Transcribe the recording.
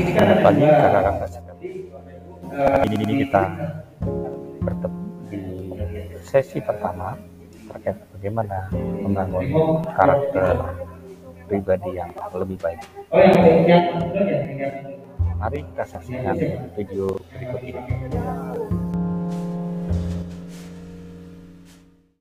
Selamat pagi kakak-kakak. Ini, ini kita bertemu di sesi pertama terkait bagaimana membangun karakter pribadi yang lebih baik. Mari kita saksikan video berikut ini.